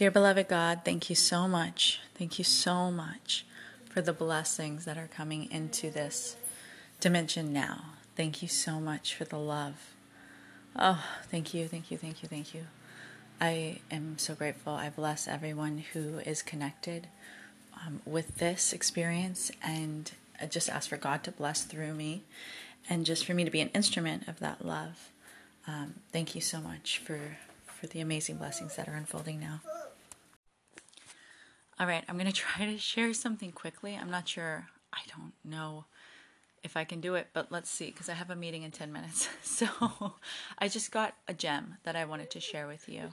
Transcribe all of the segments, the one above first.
Dear beloved God, thank you so much. Thank you so much for the blessings that are coming into this dimension now. Thank you so much for the love. Oh, thank you, thank you, thank you, thank you. I am so grateful. I bless everyone who is connected um, with this experience and I just ask for God to bless through me and just for me to be an instrument of that love. Um, thank you so much for, for the amazing blessings that are unfolding now. All right, I'm going to try to share something quickly. I'm not sure, I don't know if I can do it, but let's see because I have a meeting in 10 minutes. So I just got a gem that I wanted to share with you.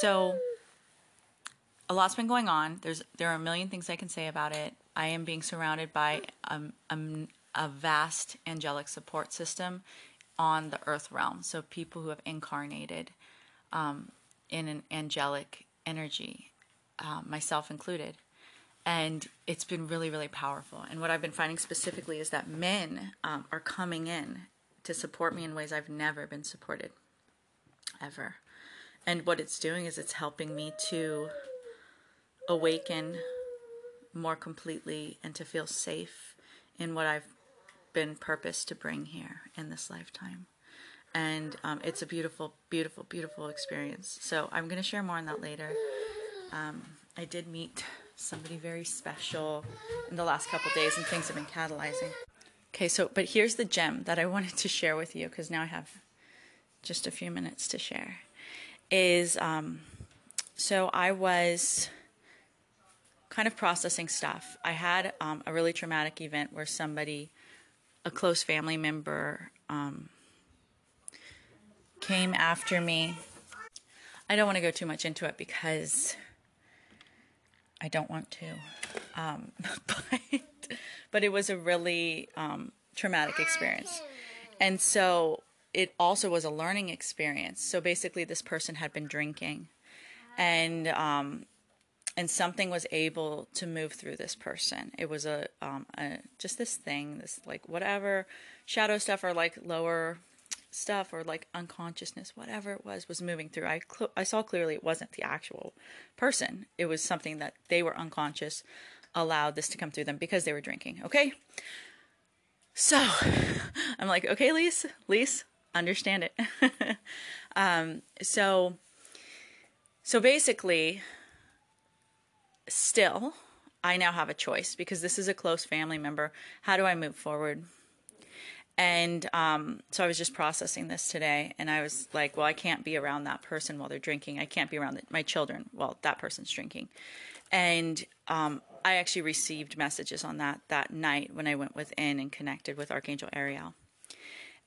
So a lot's been going on. There's there are a million things I can say about it. I am being surrounded by um, um, a vast angelic support system on the earth realm. So people who have incarnated um, in an angelic energy, uh, myself included. And it's been really, really powerful. And what I've been finding specifically is that men um, are coming in to support me in ways I've never been supported, ever. And what it's doing is it's helping me to awaken more completely and to feel safe in what I've been purposed to bring here in this lifetime. And um, it's a beautiful, beautiful, beautiful experience. So I'm going to share more on that later. Um, I did meet somebody very special in the last couple days, and things have been catalyzing. Okay, so but here's the gem that I wanted to share with you because now I have just a few minutes to share. Is um, so I was kind of processing stuff. I had um, a really traumatic event where somebody, a close family member, um, came after me. I don't want to go too much into it because I don't want to. Um, but, but it was a really um, traumatic experience. And so it also was a learning experience. So basically, this person had been drinking. And um, and something was able to move through this person. It was a, um, a just this thing, this like whatever shadow stuff or like lower stuff or like unconsciousness, whatever it was, was moving through. I cl- I saw clearly it wasn't the actual person. It was something that they were unconscious, allowed this to come through them because they were drinking. Okay. So I'm like, okay, Lise, Lise, understand it. um, so, so basically, still, I now have a choice because this is a close family member. How do I move forward? And um, so I was just processing this today, and I was like, well, I can't be around that person while they're drinking. I can't be around the, my children while that person's drinking. And um, I actually received messages on that that night when I went within and connected with Archangel Ariel.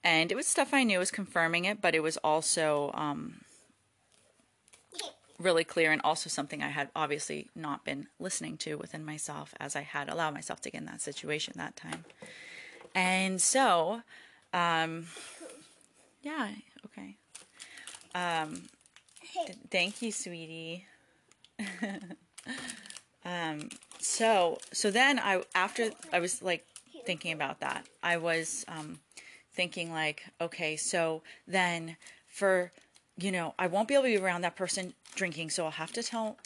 And it was stuff I knew was confirming it, but it was also um, really clear and also something I had obviously not been listening to within myself as I had allowed myself to get in that situation that time. And so, um, yeah, okay. Um, th- thank you, sweetie. um, so, so then I, after I was like thinking about that, I was, um, thinking like, okay, so then for you know, I won't be able to be around that person drinking, so I'll have to tell,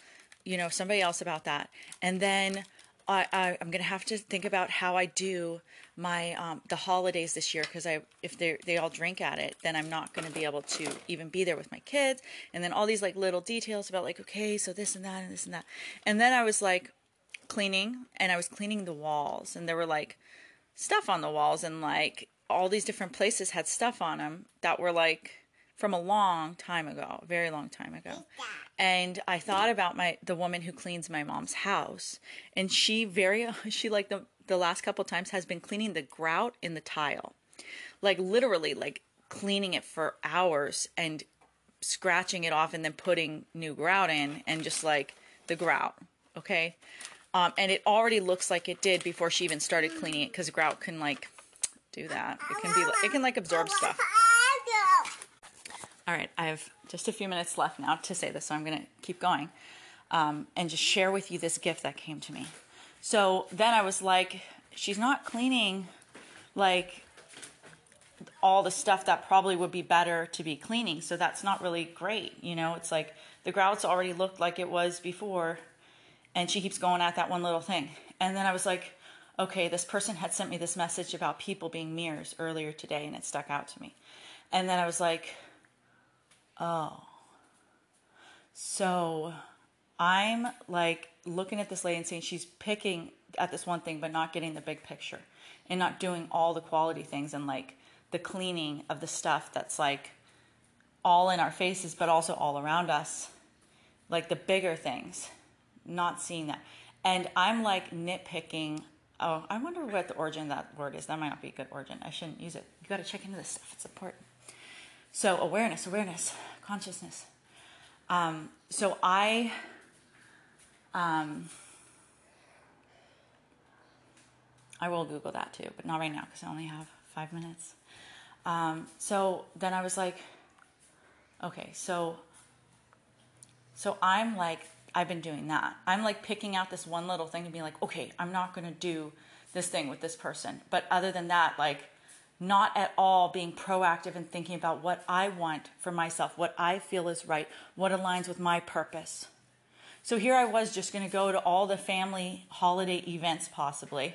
you know, somebody else about that. And then I, I am gonna have to think about how I do my um, the holidays this year because I if they they all drink at it, then I'm not gonna be able to even be there with my kids. And then all these like little details about like okay, so this and that and this and that. And then I was like cleaning and I was cleaning the walls and there were like stuff on the walls and like all these different places had stuff on them that were like from a long time ago, very long time ago. And I thought about my the woman who cleans my mom's house, and she very she like the the last couple times has been cleaning the grout in the tile, like literally like cleaning it for hours and scratching it off and then putting new grout in and just like the grout, okay. Um, and it already looks like it did before she even started cleaning it because grout can like do that. It can be it can like absorb stuff. All right, I have just a few minutes left now to say this, so I'm going to keep going um, and just share with you this gift that came to me. So then I was like, she's not cleaning like all the stuff that probably would be better to be cleaning, so that's not really great. You know, it's like the grouts already looked like it was before, and she keeps going at that one little thing. And then I was like, okay, this person had sent me this message about people being mirrors earlier today, and it stuck out to me. And then I was like, oh. So I'm like looking at this lady and saying she's picking at this one thing, but not getting the big picture and not doing all the quality things and like the cleaning of the stuff that's like all in our faces, but also all around us, like the bigger things, not seeing that. And I'm like nitpicking. Oh, I wonder what the origin of that word is. That might not be a good origin. I shouldn't use it. You got to check into this stuff. It's important. So awareness, awareness, consciousness. Um, so I, um, I will Google that too, but not right now because I only have five minutes. Um, so then I was like, okay, so so I'm like, I've been doing that. I'm like picking out this one little thing and being like, okay, I'm not gonna do this thing with this person. But other than that, like not at all being proactive and thinking about what I want for myself, what I feel is right, what aligns with my purpose. So here I was just going to go to all the family holiday events, possibly,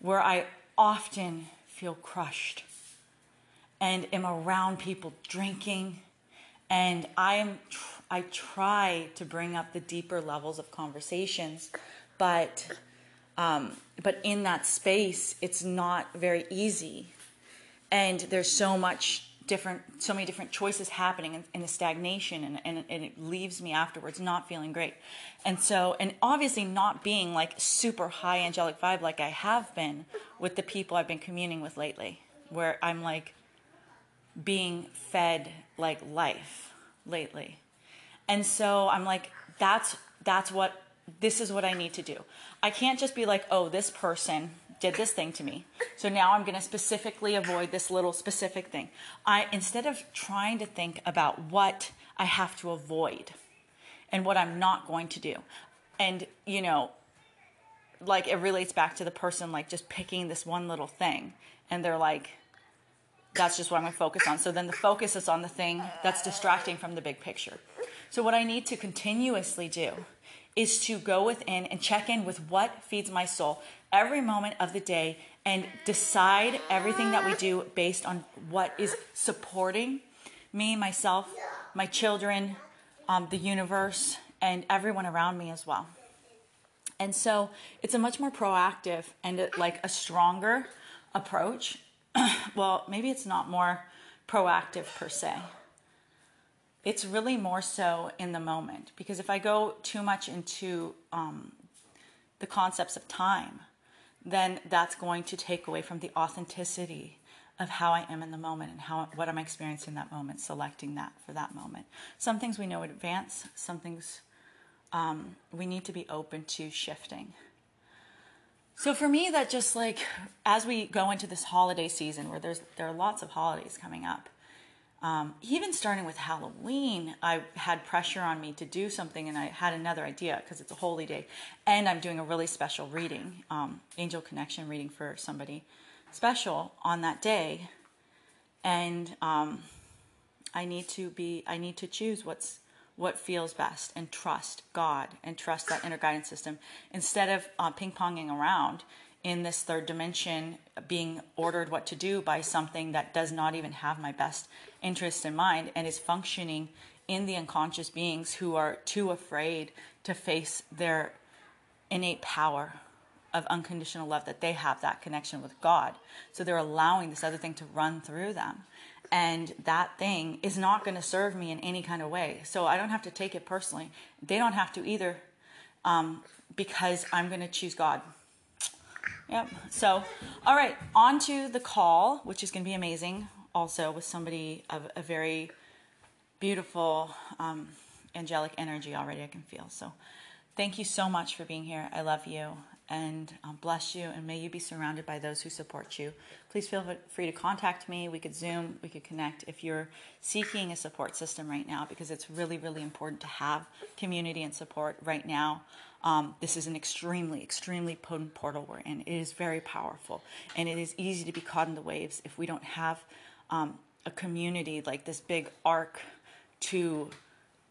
where I often feel crushed and am around people drinking. And I'm, I try to bring up the deeper levels of conversations, but, um, but in that space, it's not very easy and there's so much different so many different choices happening in, in the stagnation and, and, and, it leaves me afterwards not feeling great. And so and obviously not being like super high angelic vibe like i have been with the people i've been communing with lately where i'm like being fed like life lately. And so i'm like that's that's what this is what i need to do. I can't just be like oh this person did this thing to me. So now I'm going to specifically avoid this little specific thing. I instead of trying to think about what I have to avoid and what I'm not going to do. And you know, like it relates back to the person like just picking this one little thing and they're like that's just what I'm going to focus on. So then the focus is on the thing that's distracting from the big picture. So what I need to continuously do is to go within and check in with what feeds my soul every moment of the day and decide everything that we do based on what is supporting me, myself, my children, um, the universe, and everyone around me as well. And so it's a much more proactive and like a stronger approach. well, maybe it's not more proactive per se. It's really more so in the moment because if I go too much into um, the concepts of time, then that's going to take away from the authenticity of how I am in the moment and how what I'm experiencing in that moment, selecting that for that moment. Some things we know in advance, some things um, we need to be open to shifting. So for me, that just like as we go into this holiday season, where there's there are lots of holidays coming up, um, even starting with Halloween, I had pressure on me to do something, and I had another idea because it's a holy day, and I'm doing a really special reading, um, angel connection reading for somebody special on that day, and um, I need to be, I need to choose what's what feels best and trust God and trust that inner guidance system instead of uh, ping ponging around in this third dimension being ordered what to do by something that does not even have my best interest in mind and is functioning in the unconscious beings who are too afraid to face their innate power of unconditional love that they have that connection with God. So they're allowing this other thing to run through them. And that thing is not going to serve me in any kind of way. So I don't have to take it personally. They don't have to either um, because I'm going to choose God. Yep. So, all right, on to the call, which is going to be amazing also with somebody of a very beautiful um, angelic energy already I can feel. So, thank you so much for being here. I love you and um, bless you, and may you be surrounded by those who support you. Please feel free to contact me. We could Zoom, we could connect if you're seeking a support system right now, because it's really, really important to have community and support right now. Um, this is an extremely, extremely potent portal we're in. It is very powerful, and it is easy to be caught in the waves if we don't have um, a community like this big ark to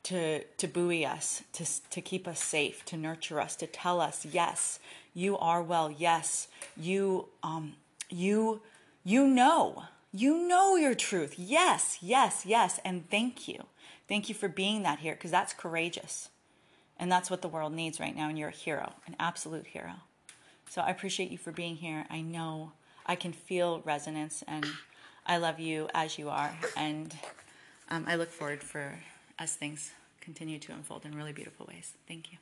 to to buoy us, to to keep us safe, to nurture us, to tell us, yes, you are well. Yes, you um you you know. You know your truth. Yes, yes, yes, and thank you. Thank you for being that here because that's courageous. And that's what the world needs right now and you're a hero, an absolute hero. So I appreciate you for being here. I know I can feel resonance and I love you as you are and um, I look forward for as things continue to unfold in really beautiful ways. Thank you.